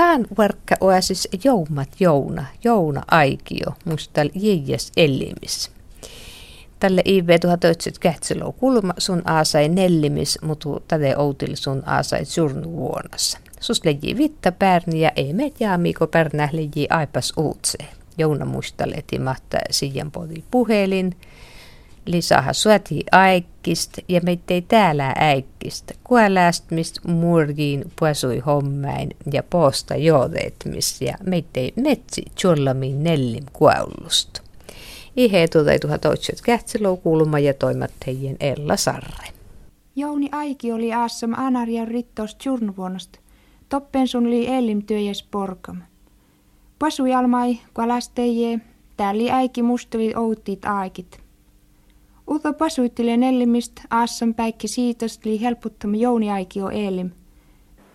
Tään verkka oasis joumat jouna, jouna aikio, musta jäjäs elimis. Tälle IV 1900 kähtsilou kulma sun aasai nellimis, mutta tälle outil sun aasai surnu vuonnassa. Sus leji vitta pärni ei me jaamiko pärnä leji aipas uutseen. Jouna muistaleti mahta siian podi puhelin. Lisaha suoti aikkist ja meittei täällä äikkist. Kuälästmist murgiin puasui hommain ja posta joodetmis ja meittei metsi tjollamiin nellim kuäullusta. Ihe tuota 1800 kähtsilou kulma ja toimattajien Ella Sarre. Jouni Aiki oli aassam Anarian rittos tjurnvuonnosta. Toppen sun li ellim työjes porkam. Pasu jalmai, kalasteje, täällä äiki musteli outit aikit. Uto pasuitteli nellimist aassam päikki siitos li helputtama Jouni Aiki o elim.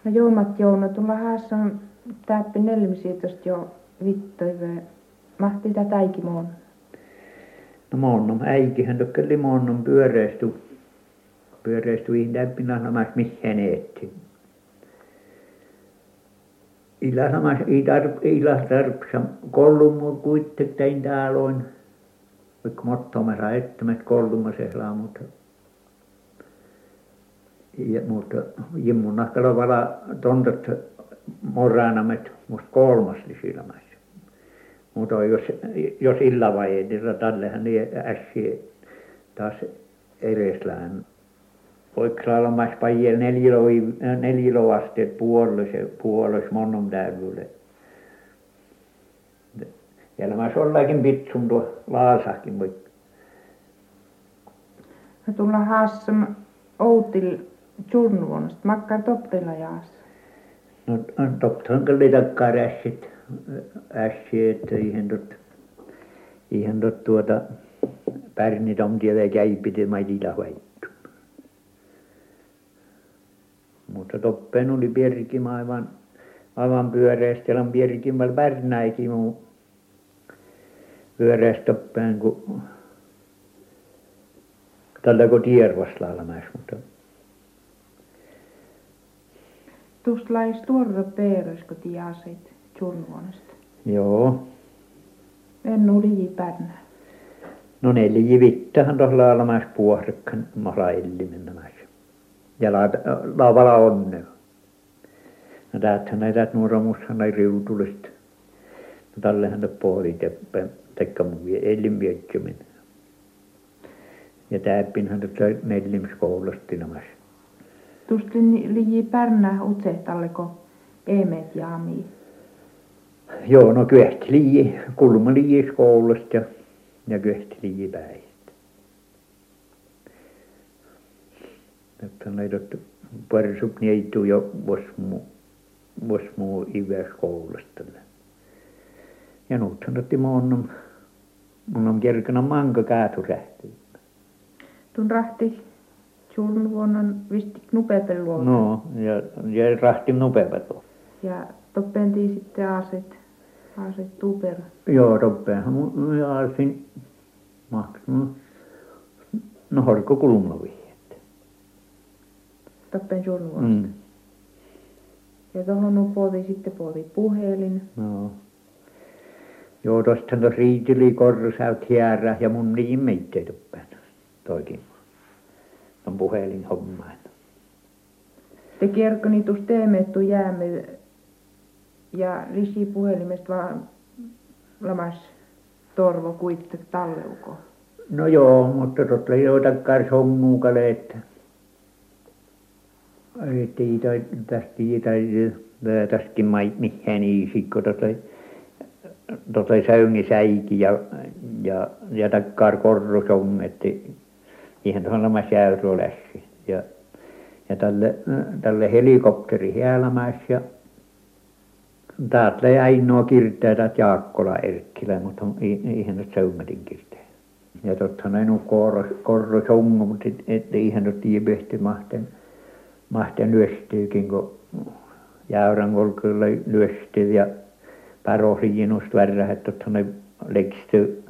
No joumat jouna tulla haassan täppi nellimiisiitosta jo vittoive. Mahti tätä äikimoon. No monnum äikihän tokkeli monnum pyöreistu. Pyöreistu ihtäppinä samas mihin eetti. Ila samas ila tarpsa kollumur kuittektein tääloin. Vaikka mottomassa ettemet kolluma sehlaa, mutta ja, mutta jimmun nahkalla vala tontot moranamet musta kolmas lisilmässä. Mutta jos, jos illavaiheessa tällähän niin äsken taas ereslään. Oikealla mas pajel neljilo asteet puolella puolella monnum nämä ollakin pitsun tuo laasahkin mutta No tulla haassam outil tjurnvuonnosta. Makkar toppilla jaas. No topphan kyllä takkaa rässit äsken, että ihan tot, ihan tot tuota pärnit on tiedä käypiti maitilla vaittu. Mutta toppeen oli pierkim aivan, aivan pyöreästi, ja pierkimällä pärnäikin muu pyöreästi toppeen, kun tällä kun tiervaslaalamäessä, mutta Tuosta lais tuorra peeros, kun tiasit tjurnvuonnosta. joo. En oli pärnää. No ne liivittähän tuossa laalamäessä puohrekkan mala ellimennamässä. Ja la, laavalla onne. No täältähän näitä nuoramushan näin riutulista. Tällehän ne puolit ja tekkä mun ellinviettimin. Ja täppinhän ne nellimskoulusta nämässä. Tuosta liji pärnää utsehtalle, eemet jaamii. Joo, no kyehti lii, kulma lii koulusta ja, ja kyehti lii päistä. Että näitä parsup niitu jo vosmu, vosmu iväs koulusta. Ja nuuthan otti mun mun on kerkana manka käätu rähti. Tun rahti sun vuonnon visti nupepelluolta. No, ja, ja rahti nupepelu. Ja toppentiin sitten aaset, aaset tupera. Joo, toppeenhan mun aasin maksanut. No horko kulmavihjet. Toppen sun vuonnosta. Mm. Ja tuohon upoti sitten puoli puhelin. No. Joo, tostahan tuossa riitili korsaut hierä ja mun niin meittei toppeen. Toikin. Ton puhelin hommaan. Te kerkoni tuossa teemettu jäämme ja lisi puhelimesta vaan lamas torvo kuitte talleuko. No joo, mutta totta joitakaan sommuukale, että että ei tästä tai tästäkin mihin iisikko tota tota säyngisäiki ja ja ja takkaan korrusongetti ihan tuohon lamas jäyrulässi ja ja tälle tälle helikopteri häälämässä ja täältä ainoa kirteä täältä Jaakkola Erkkilä mutta ihan nyt Söymmätin kirteä ja tottahan ne nu korros korrusongo mutta että eihän nyt tiedä mahten mahten lyöstyykin kun jäyrän kolkilla lyöstyy ja parosiinusta värrä että ne leksty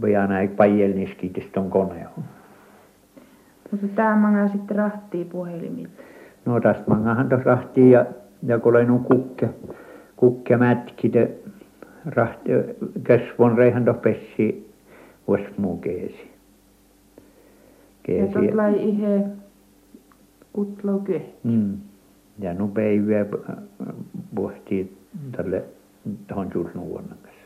pian näin pajelniskitys tuon koneen. Mutta tämä manga sitten rahtii puhelimit. No tästä mangahan tuossa rahtii ja ja kun oli kukke, kukke mätkit rahti kesvon reihän tuossa pessi vuosi muu keesi. Ja tuot lai ihe kutlo Mm. Ja nu päivää pohtii tälle tuohon julnuvuonna kanssa.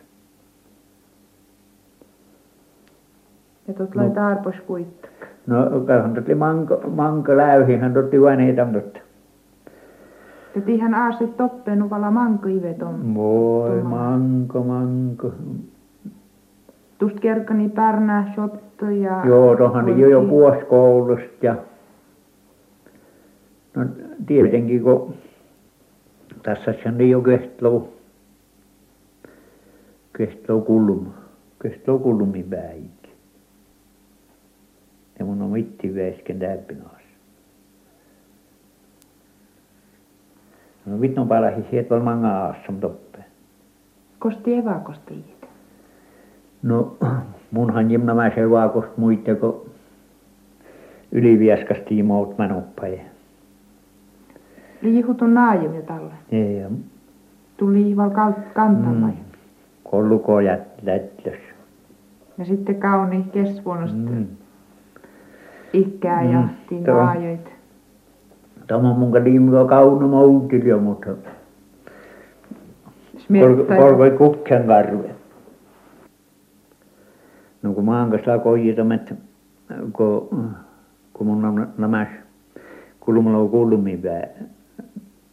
Ja tuot lai no. tarpos kuittak. No kahden tuot manko, manko läyhihän vain heitä tuotta. Ja ihan aasit toppenu vala manko iveton. Voi manko, manko. Tust kerkani pärnä, shotto ja... Joo, tuohon jo jo puoskoulusta ja... No tietenkin kun tässä sen jo kehtlou, kehtlou kulma, kehtlou kulmi päikin. Ja mun on mitti väisken täppinaas. No vittu palahi sieltä oli manga aassam toppe. Kosti evakosti No munhan jimna mä se vaakost muitte kun ylivieskastiin mout manoppaja. Liihutun naajum ja talle. Ei. Tuli liival kantamai. Mm. Kolluko lätlös. Ja sitten kauni kesvuonosta. Mm. Ikkää mm. ja naajoit. Tämä on mun liimua kaunu moutilio, mutta korvoi kukken karve. No kun maan kanssa koijitamet, kun, kun mun on nämä kulmalla on kulmi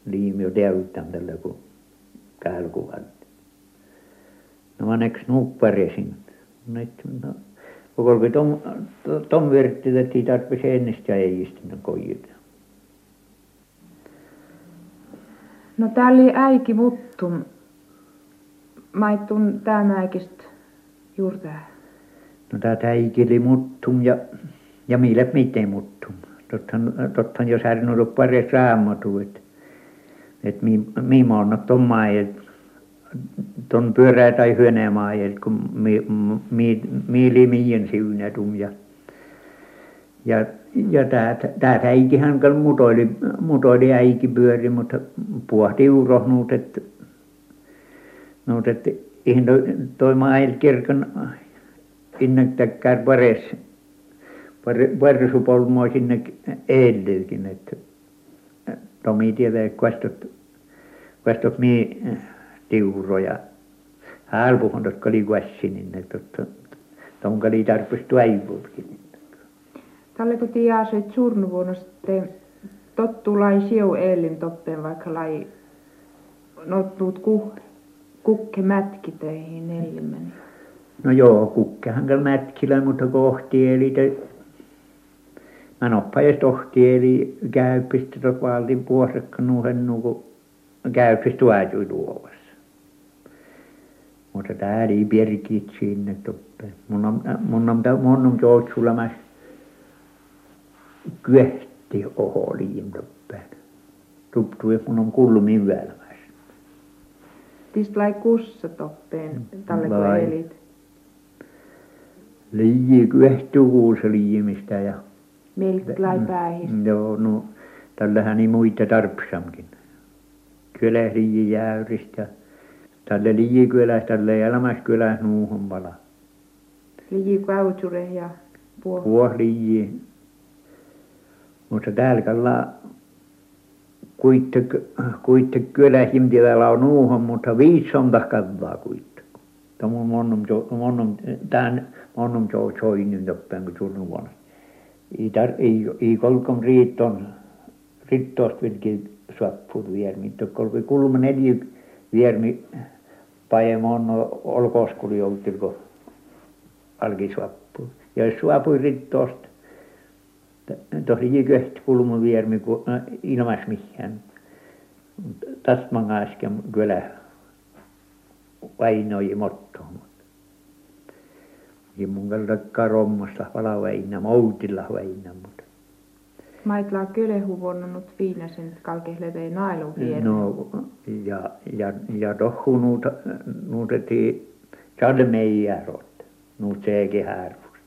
liimi jo täyttää tällä kun kälkuvat. No mä näks nupparesin. Nyt no, kun tom, tom vertti, että ei tarvitse ennestään ei istunut koijita. No täällä oli äiki muttum. Maittun mäikistä juurta. No tää äiki muttum ja, ja mille miten muttum. Tottahan, tottahan jos hän on pares raamatu, että et mi, mi maannut ton maajel, ton pyörää tai hyönää maajel, kun mi, mi, mi li miien siunätum ja ja ja tää äikihän kal mutoili mutoili äiki pyöri mutta puhti urohnut että nuut että ihan toi toi maajel kirkon innektäkään pares varsupolmoa sinne edellekin että Tomi tietää kastot kastot mi tiuroja hälpuhon jotka oli kuessinin että tonka oli tarpus tuaivuukin Tälle kun tiedä se surnuvuonnoste tottu lai siu eelin toppeen vaikka lai nottuut ku, kukke mätkiteihin neljämmen. No joo, kukkehan kyllä mätkillä, mutta kohti eli te mä noppajas tohti eli käypistä tot valtin puosekka nuuhen nuku käypistä tuajui tuovassa. Mutta tää oli pirkit sinne toppeen. Mun on, mun on, mun on joutsulla kyöhti oho liin toppeen. Tuptui mun on kulmin välmässä. Tist lai kussa toppeen tälle kun elit. Liiji kyöhtyy kuussa liimistä ja päihistä. Mm, joo, no tällähän ei muita tarpsamkin. Kyllä liiji jäyristä ja tälle liiji kyläs, tälle elämässä kyläs nuuhon pala. Liiji kautsure ja puoh. Puoh liiji. Mutta täällä kalla kuitte, kuitte kyläs imtivällä on nuuhon, mutta viisonta kavaa kuitte. Tämä on monnum, monnum, tämän monnum jo soinin toppen, kun surnu vuonna i tar i i kolkom riitton rittost vilki svapput viermi tokkolko kulma neljä viermi pajemon olkoskuli joutilko alki svappu. Ja jos suapui rittost tosi jiköht kulma viermi kun ilmas mihin tästä mä äsken kyllä vainoi mottoon ei mun kaltakaan rommasta vala väinä moutilla väinä mutta Maitla kyllä huvonnut viinasen kalkehlete nailun vielä. No ja ja ja tohku nuut nuuteti salmeijärot nuut seekin härvus.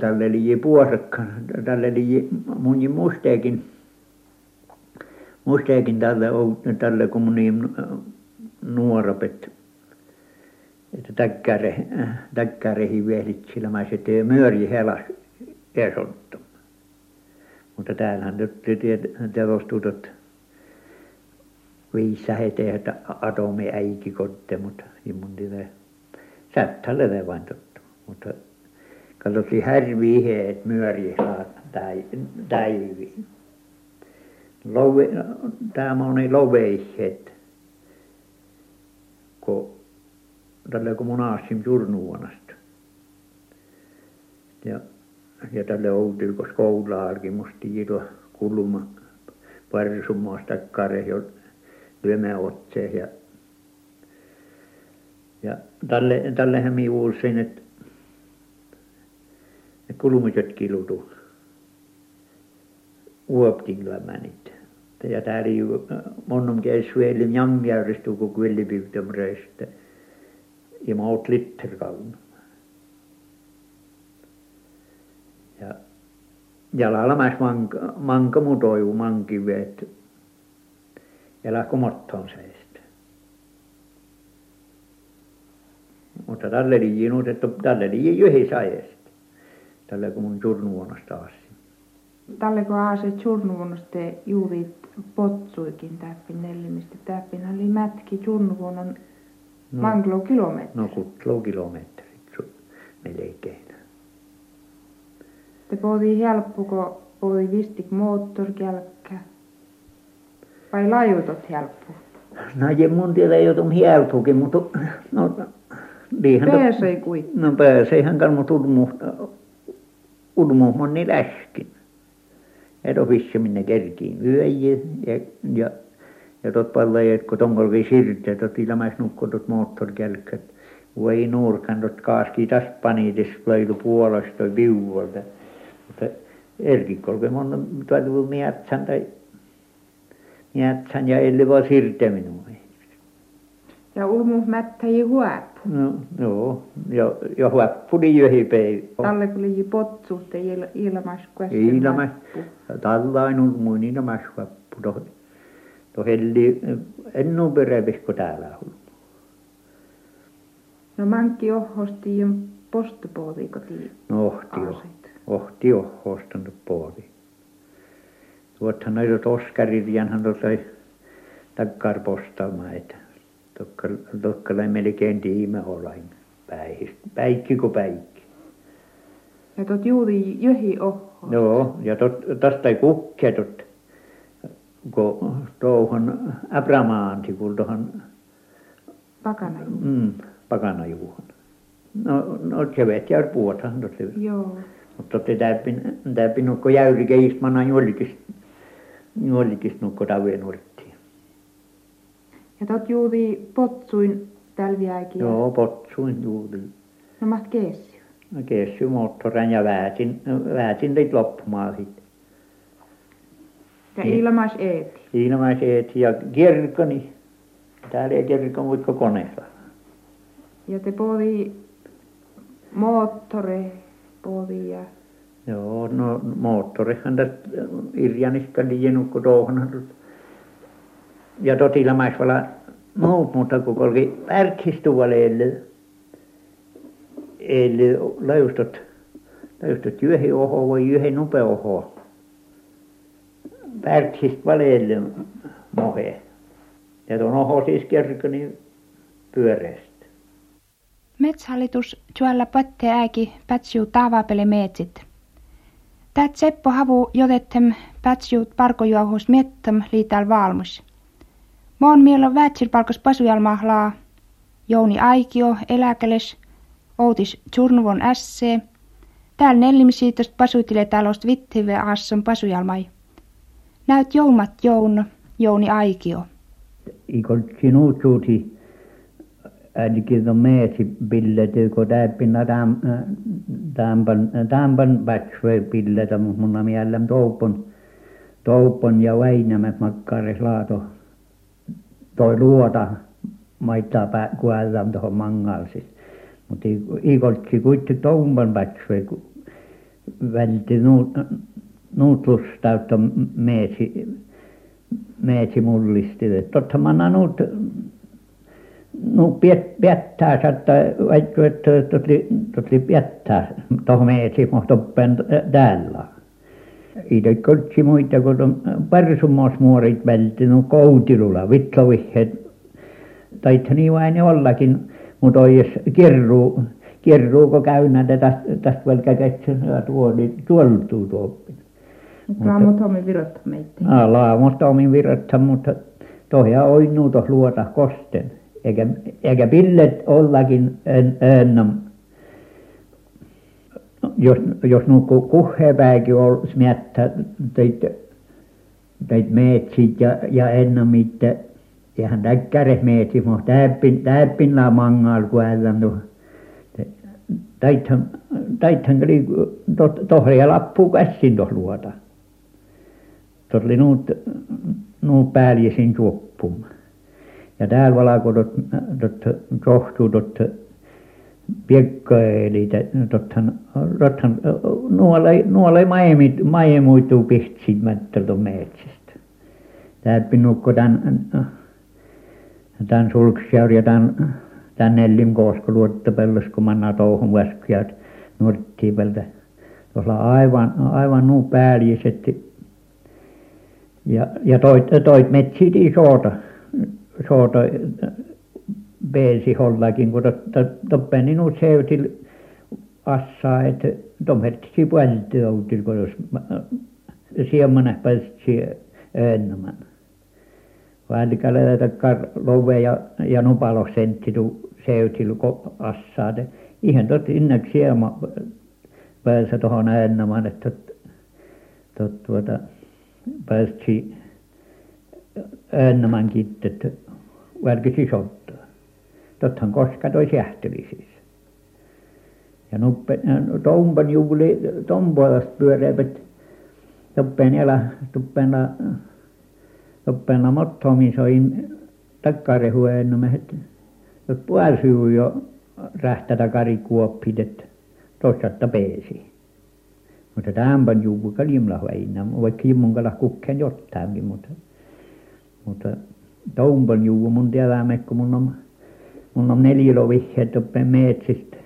Tälle liji puosekka tälle liji mun musteekin muistaakin tälle, tälle kun niin nuorapet, että täkkäre, täkkäreihin vehdit silmäiset ja myöri helas esottu. Mutta täällähän nyt viissä heteä, että atomi äiki kotte, mutta mun tiedä, sättälle vain tottu. Mutta katsottiin härviä heet myöri täivi. Love, tämä on loveihet, kun tälle kun munassim Jurnuvanasta. Ja, ja tälle outil, kun skoulaalkin musti jito kulma parsumaasta kare jo lyömä otseen ja ja tälle tälle minä uussin, että ne kulmiset kilutu uoptinglamänit. Ja täällä ju monnum käis vielä jamjärjestu kun kvillipyhtömreistä ja maut litterkaun. Ja ja laalamas manka manka mu toivu mankiveet ja lähkö mottoon seistä. Mutta tälle oli että tälle oli yhdessä ajasta. Tälle kun mun surnuvuonasta asti. Tälle kun aase surnuvuonasta juuri potsuikin täppin nellimistä. Täppin oli mätki surnuvuonon no, manglo kilometri. No kutlo kilometrit melkein. Te pohtii helppo, kun pohtii vistik moottorkälkkä. Vai lajutot helppo? No ja mun tiedä jotum helppokin, mutta no Liihan pääsee kuin? No pääseihän kan mut urmu, urmu monni läskin. Et ofisse minne kerkiin yöjä ja, ja, ja tot paljon, että kun tongolki sirte, tot ilmais nukko tot moottorkälkät. Voi nuurkan tot kaaski täs paniitis plöilu puolesta toi viuvolta. Mutta erkikkolke mon tuotu miettän tai miettän ja elli vaan sirte minua. Ja ulmu mättäji huoppu. No, joo, ja, ja huoppu oli jöhipäivä. Talle kun oli potsuutta il, ilmas kuesken Ilmas, tallain ulmuin ilmas huoppu. To, to helli ennu perävis kuin täällä on. No mankki ohosti jo postupoodi kotiin. No ohti jo. Ohti ohostanut poodi. Tuothan noita toskarit, janhan tuossa takkar postalma, että tokko tokko oli melkein tiime olain päikki kuin päikki. Ja tot juuri johi ohosta joo ja tot tosta ei kukkea tot kun tuohon Abramaanti kun tuohon Pakanajuhon. Mm Pakanajuhon. No no se vet ja puotahan tot joo mutta tot ei täypin täypin nukko jäyri keistmana juolikis juolikis nukko tavujen ja tot juuri potsuin tälviäkin. Joo, potsuin juuri. No maht keessy? No keessy moottorin ja väätin, väätin teit loppumaan sitten. Ja ilmais eeti? Ilmais eeti ja kirkkoni. Täällä ei kirkko muutko koneella. Ja te poodi moottore poodi ja... Joo, no moottorihan tästä Irjanista liiennut touhunut ja totilamasvala muut mutta kun kulki värkkistuoleelle eli löystöt löystöt yhden oho voi yhden nopea oho. Värkkistä valeelle mohe. Ja tuon oho siis kerkki niin pyöreästi Metsähallitus tuolla potte äiki pätsiu taavapele meetsit. Tät Seppo havu jotettem pätsiut parkojuohus miettam liital valmus. Mä oon mielo vätsilpalkos pasujalmahlaa, Jouni Aikio, eläkäles, Outis Tjurnuvon SC, täällä nellimisiitost pasutile talost vittive asson pasujalmai. Näyt joumat Joun, Jouni Aikio. Ikon sinut on meesi pilletä, kun täppinä tämpan tämpan väksvei pilletä, mutta mun mielen toupon, toupon ja väinämät makkares laato toi luota maittaa kuolevan tuohon mangalsis. Mutta ikoltki kuitenkin toumpan väksvei vältti nuutlus täyttä meesi meetsi mullisti. Totta manna nuut nu piettää satta vaikka että totli totli piettää toh meetsi mohtoppen täällä. Ite koltsi muita kun parsumos muorit vältti nu koutilulla vitlovihet taitte niin vain ollakin mutta ois kirru kirruuko käynnä tästä tästä velkä ketsä tuoli tuoltuu tuoppi. Laamot omin virottaa meitä. Aa, laamot omin virottaa, mutta tohja oinuu tuossa luota kosten. Eikä, eikä pillet ollakin ennam. Jos, jos nukku kuhhepäikin olisi miettä teit, teit meetsit ja, ja ennamit, eihän täkkäres meetsi, mutta täppin, täppin mangaal kun ällän tuohon taithan taithan oli tohria lappua käsin tuossa luota. Tuossa oli nuut nuut päällisin juoppum ja täällä valkoi tuota tohtuu tuota piekkoja tuottahan tuottahan nuolla nuolla majemit majemuituu pihtsit mättältä metsästä. Täältä nukko tämän tämän Sulksjaur ja tämän tämän Nellin Koosko luottopellossa kun mennään touhun väskyjät Nurttipeltä tuossa aivan aivan nuo päälliset. Ja ja toit toit metsit isoota soota pääsi hollakin kun totta toppeni nuut seutillä assaa että tomhertsi puolta outil kun jos siemmenes päästsi ennemmän Välkälällä takkar love ja ja nupaloh sentti kun assaat. Ihan tot innak siema päässä tuohon ennemmän että tot tot tuota päästsi ennemmänkin että välkäsi sottaa tottahan koska toi sähteli siis. Ja nuppe tompan juuli tom puolesta pyöreävät toppeen älä tuppeena toppeena mottomin soin takkarehua ennemmähet tot puolisivu jo rähtätä karikuoppit että toisaalta pääsi mutta tämänpä juvu kalimlah väinä vaikka jimmunkalah kukkeen jotainkin mutta mutta tompan juvu mun tiedämme kun mun on mun on nelilovihjeet toppeen metsistä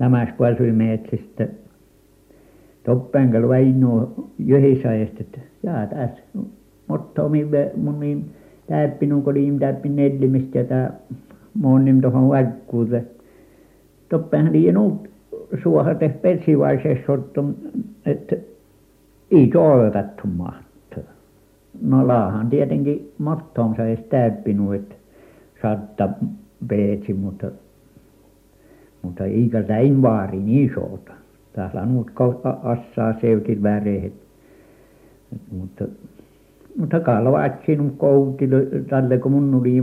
lämäs puolisilla metsistä toppeenkalla väinö yhdessä että jaa tässä mottomin mun niin täyppinut kun liim täyppin nellimistä ja tämä mun tuohon väkkuulle toppeenhan liian nuut suohat eh persivaiseessa ottom että iso otettu mahtaa no laahan tietenkin mottoonsa edes täyppinut että saattaa pääsi mutta mutta eikä näin vaarin isota täällä nuut assaa seutilla värehet mutta mutta kalvatsin nuut koutilla tällä kun mun oli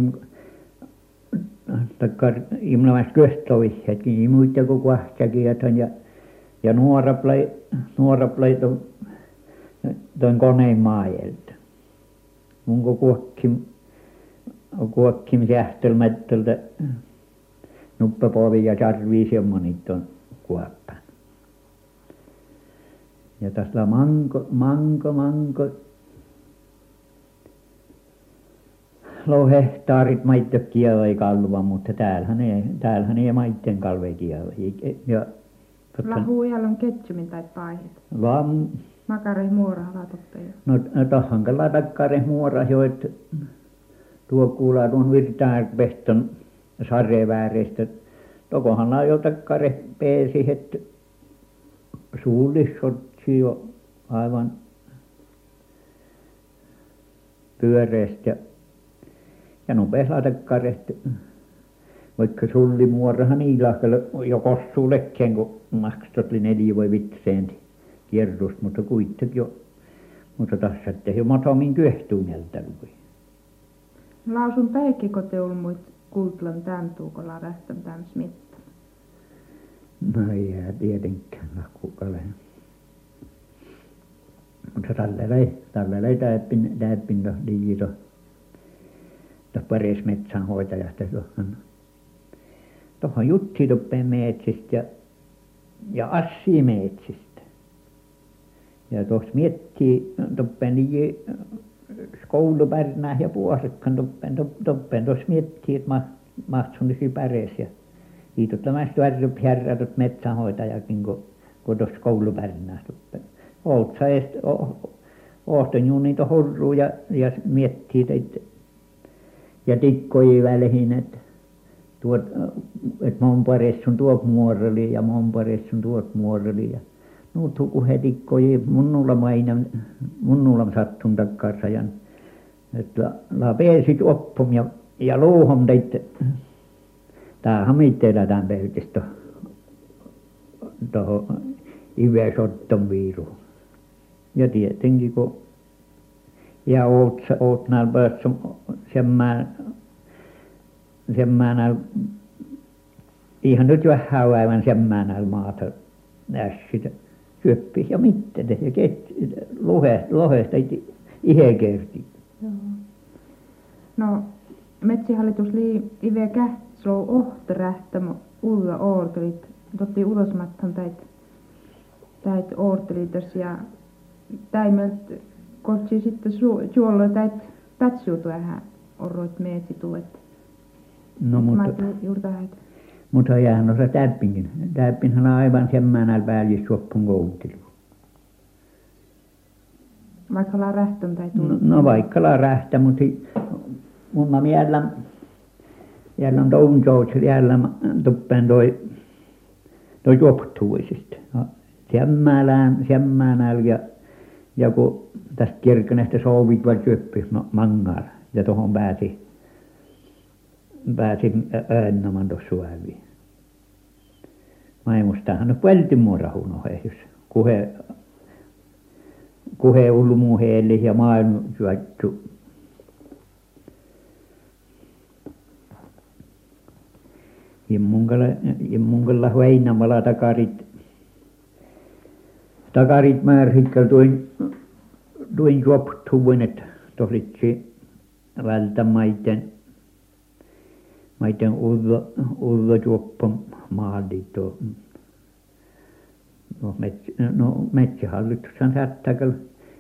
takkar imlemassa köstövihjeetkin ei muita kuin kahtsakivethän ja ja nuoraplai nuoraplai tuon koneen maajelta mun kun kuokkim kuokkim sähtelmättältä nuppapovi ja sarvia semmoinit on kuoppana ja tässä manko manko manko lohde hehtaarit maita kielä kalva mutta täällähän ei täällähän ei maiden kalve kiellä ja Lahu on ketsumin tai paihet. Vam. Makare muora latotteja. No tohhankalla takkare muora jo että tuo kuulaa tuon virtaa pehton sarjevääreistä tokohan la jo takkare pääsi että suullissotsi jo aivan pyöreästi ja nupesi latakkareet vaikka sullimuorahan niilläkellä jo kossuu lekeen kun maksut oli neljä vai viisi kierrosta mutta kuitenkin jo mutta tässä että jo matomin kyöhtuumelta lui lausun päikkikö te muit kultlan tämän tuukolla rähtän tämän smittan no ei tietenkään kukalle mutta tällä lailla tällä lailla täytin täytin liito tuossa pares metsänhoitajasta tuohon tuohon Jussiitoppeen metsistä ja ja Assin metsistä ja tuossa miettii toppeen liki koulupärnää ja puosikkaan toppen toppen tuossa miettii että - mahtui päreessä ja viitoittamasta värryt härrätyt metsänhoitajakin kun kun tuossa koulupärnää toppen oletko edes oletko niitä hurruja ja ja miettii teitä ja tikkuja väliin että tuot että mon pares on tuot muorali ja mon pares on tuot muorali ja nuut hukuset tikkuja munnulla aina munnulla sattunut takaisin että la pääsit oppom ja ja luuhun teitä tämähän mitään tämän pöytistä tuohon Ive-Sotton viiruun ja tietenkin kun ja olet olet näillä päässyt semmoinen semmoinen ihan nyt vähän aivan semmoinen maata nässyt syöppisi ja mitä ja - lohesta lohesta itse kertsi joo. No Metsähallitus lii Ive Kähtslou ohtarähtämö ulla oortelit totti ulosmattan täit täit oortelitos ja täimelt kotsi sitten suollo täit pätsuutu vähän orroit meetsi tuet no mutta mutta jäähän se täppinkin täppinhän on aivan semmoinen päällissuoppun koutelu vaikka la rähtön tai no, no vaikka la rähtä mutta mun miellä jällä on toun joutsel jällä tuppen toi toi juoptuisista no semmoinen semmoinen ja ja kun tästä Kirkenestä souvit var syöppis mangaalla ja tuohon pääsi pääsin öönnamaan tuossa suoviin maimustahan nyt peltimuorahun ohjus kuhe kuhe ulmuheelle ja maailma syötty Himmunkala Himmunkalla heinämaalla takarit. Takarit määrikkeli tuin tuin juoptuin että tositsi vältä maiden ulla ulla juoppa maaliitto no no metsähallitushan sättäkäl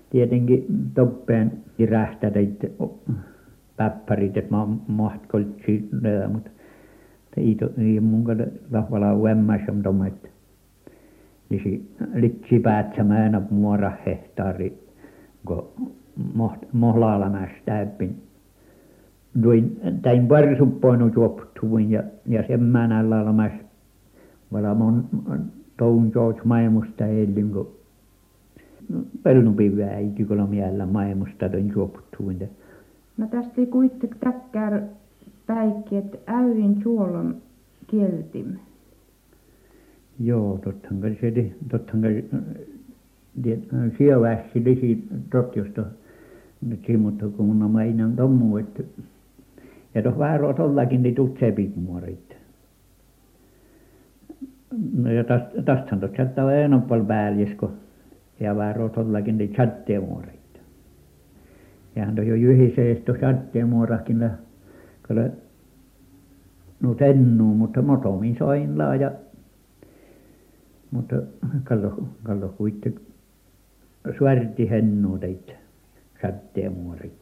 tietenkin toppeen rähtäreitä päppärit että mahtkoltsi mutta ito iimunkal lahvala uemmaisam tomat lisi litsi päätsämäänä muora hehtaari ko mohlaalamäs täyppin duin täin parsuppoinu juoptuin ja ja semmoinen vala mon toun jouts maemusta ellin ko pelnupi väiti kun on miellä maemusta toin juoptuin no tästä kuitenkin täkkär päikki että äyrin suolon kieltim joo tottahan kai se tottahan kai sievästi lisi totjusta nyt mutta kun mun meinaan tommu että ja tuossa väärää tuollakin niin tutsepit muorit no ja tästä tästähän tuossa saattaa eenoppal päällis kun ja väärää tuollakin niin sateenmuorit eihän tuo jo jyhisee tuossa sateenmuorakin kyllä nuo tennuu mutta motomin soidaan ja mutta kallo kallo kuitenkin suortti hennuu teitä sateenmuorit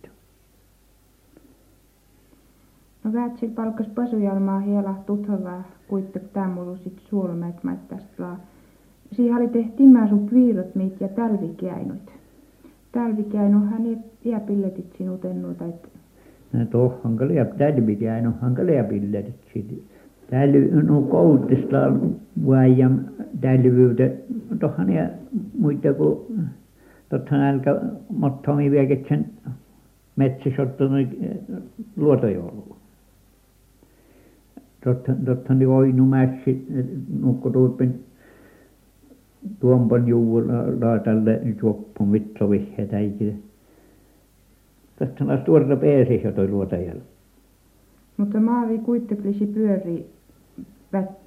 no väärtsil palkkas Pasujalmaa hiela tuthavaa kuitenkin tämulu sit suolmäet tästä laa. Siihen oli tehty timmäsut viirot mit ja talvikäinuit talvikäinuhan ne jääpilletit sinut ennuuta että tuohon kyllä talvikäinuhan kyllä jääpilletit sitten tällä no koutista vaajam talvyyte tuohan ja muita kuin tottahan älkä mottomi viekät sen ottanut luotojoulua tottahan ne oinumässit nukko tuoppen tuompan juurella tälle juoppun vitsovihteitä ikinä tottahan tuoda pääsi jo toi luotajalla mutta maavi kuitenkin pyörii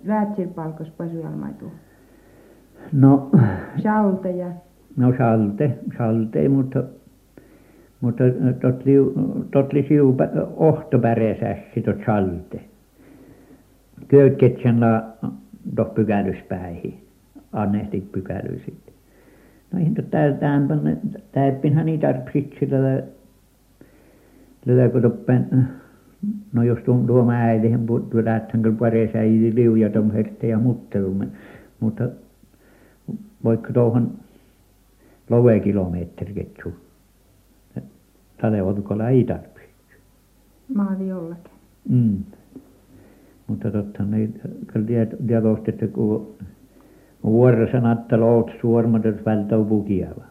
väärtsil palkkas Pasujalmaitu no. Salte ja no salte salte mutta mutta tuot liu tuot li siu ohtopäresässi tuot salte köytket la tuossa pykälyspäihin annehtit pykälysit no eihän tuo täältäänpä täyppinhän niitä tarvitsit sillä tätä kun no jos tuon tuo määrään puuttuu lähtön kyllä pares äiti liuja tuon herttejä muttelumme mutta vaikka tuohon love kilometri kettu tälle otkolla ei tarvitse. Maavi jollakin. mm mutta tottahan ne kyllä - tietysti että kun vuoressa nattalo oot suormat jos välttää pukiava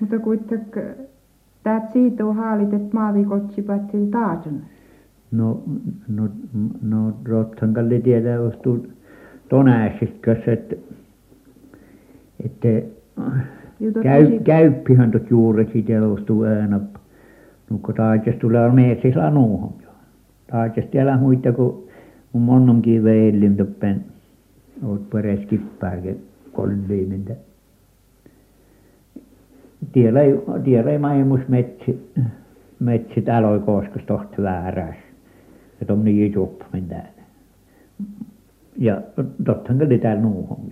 Mutta kuitenkin täät siitä on haalit, että maavi kotsipat taasen. no no no tottahan kai ne tietää jos tuo tonäsiskös että että käy käyppihän tuot juureksi telostuu aina nukko taites tulee meesis lanuuhun jo taites tiellä muita kuin mun monnomkin veillin toppen oot pares kippääkin kolmiimintä tiellä ei tiellä ei maimus metsi metsi äloi koskas tohti vääräs ja tuommoinen jup täällä. Ja tottahan täällä nuuhun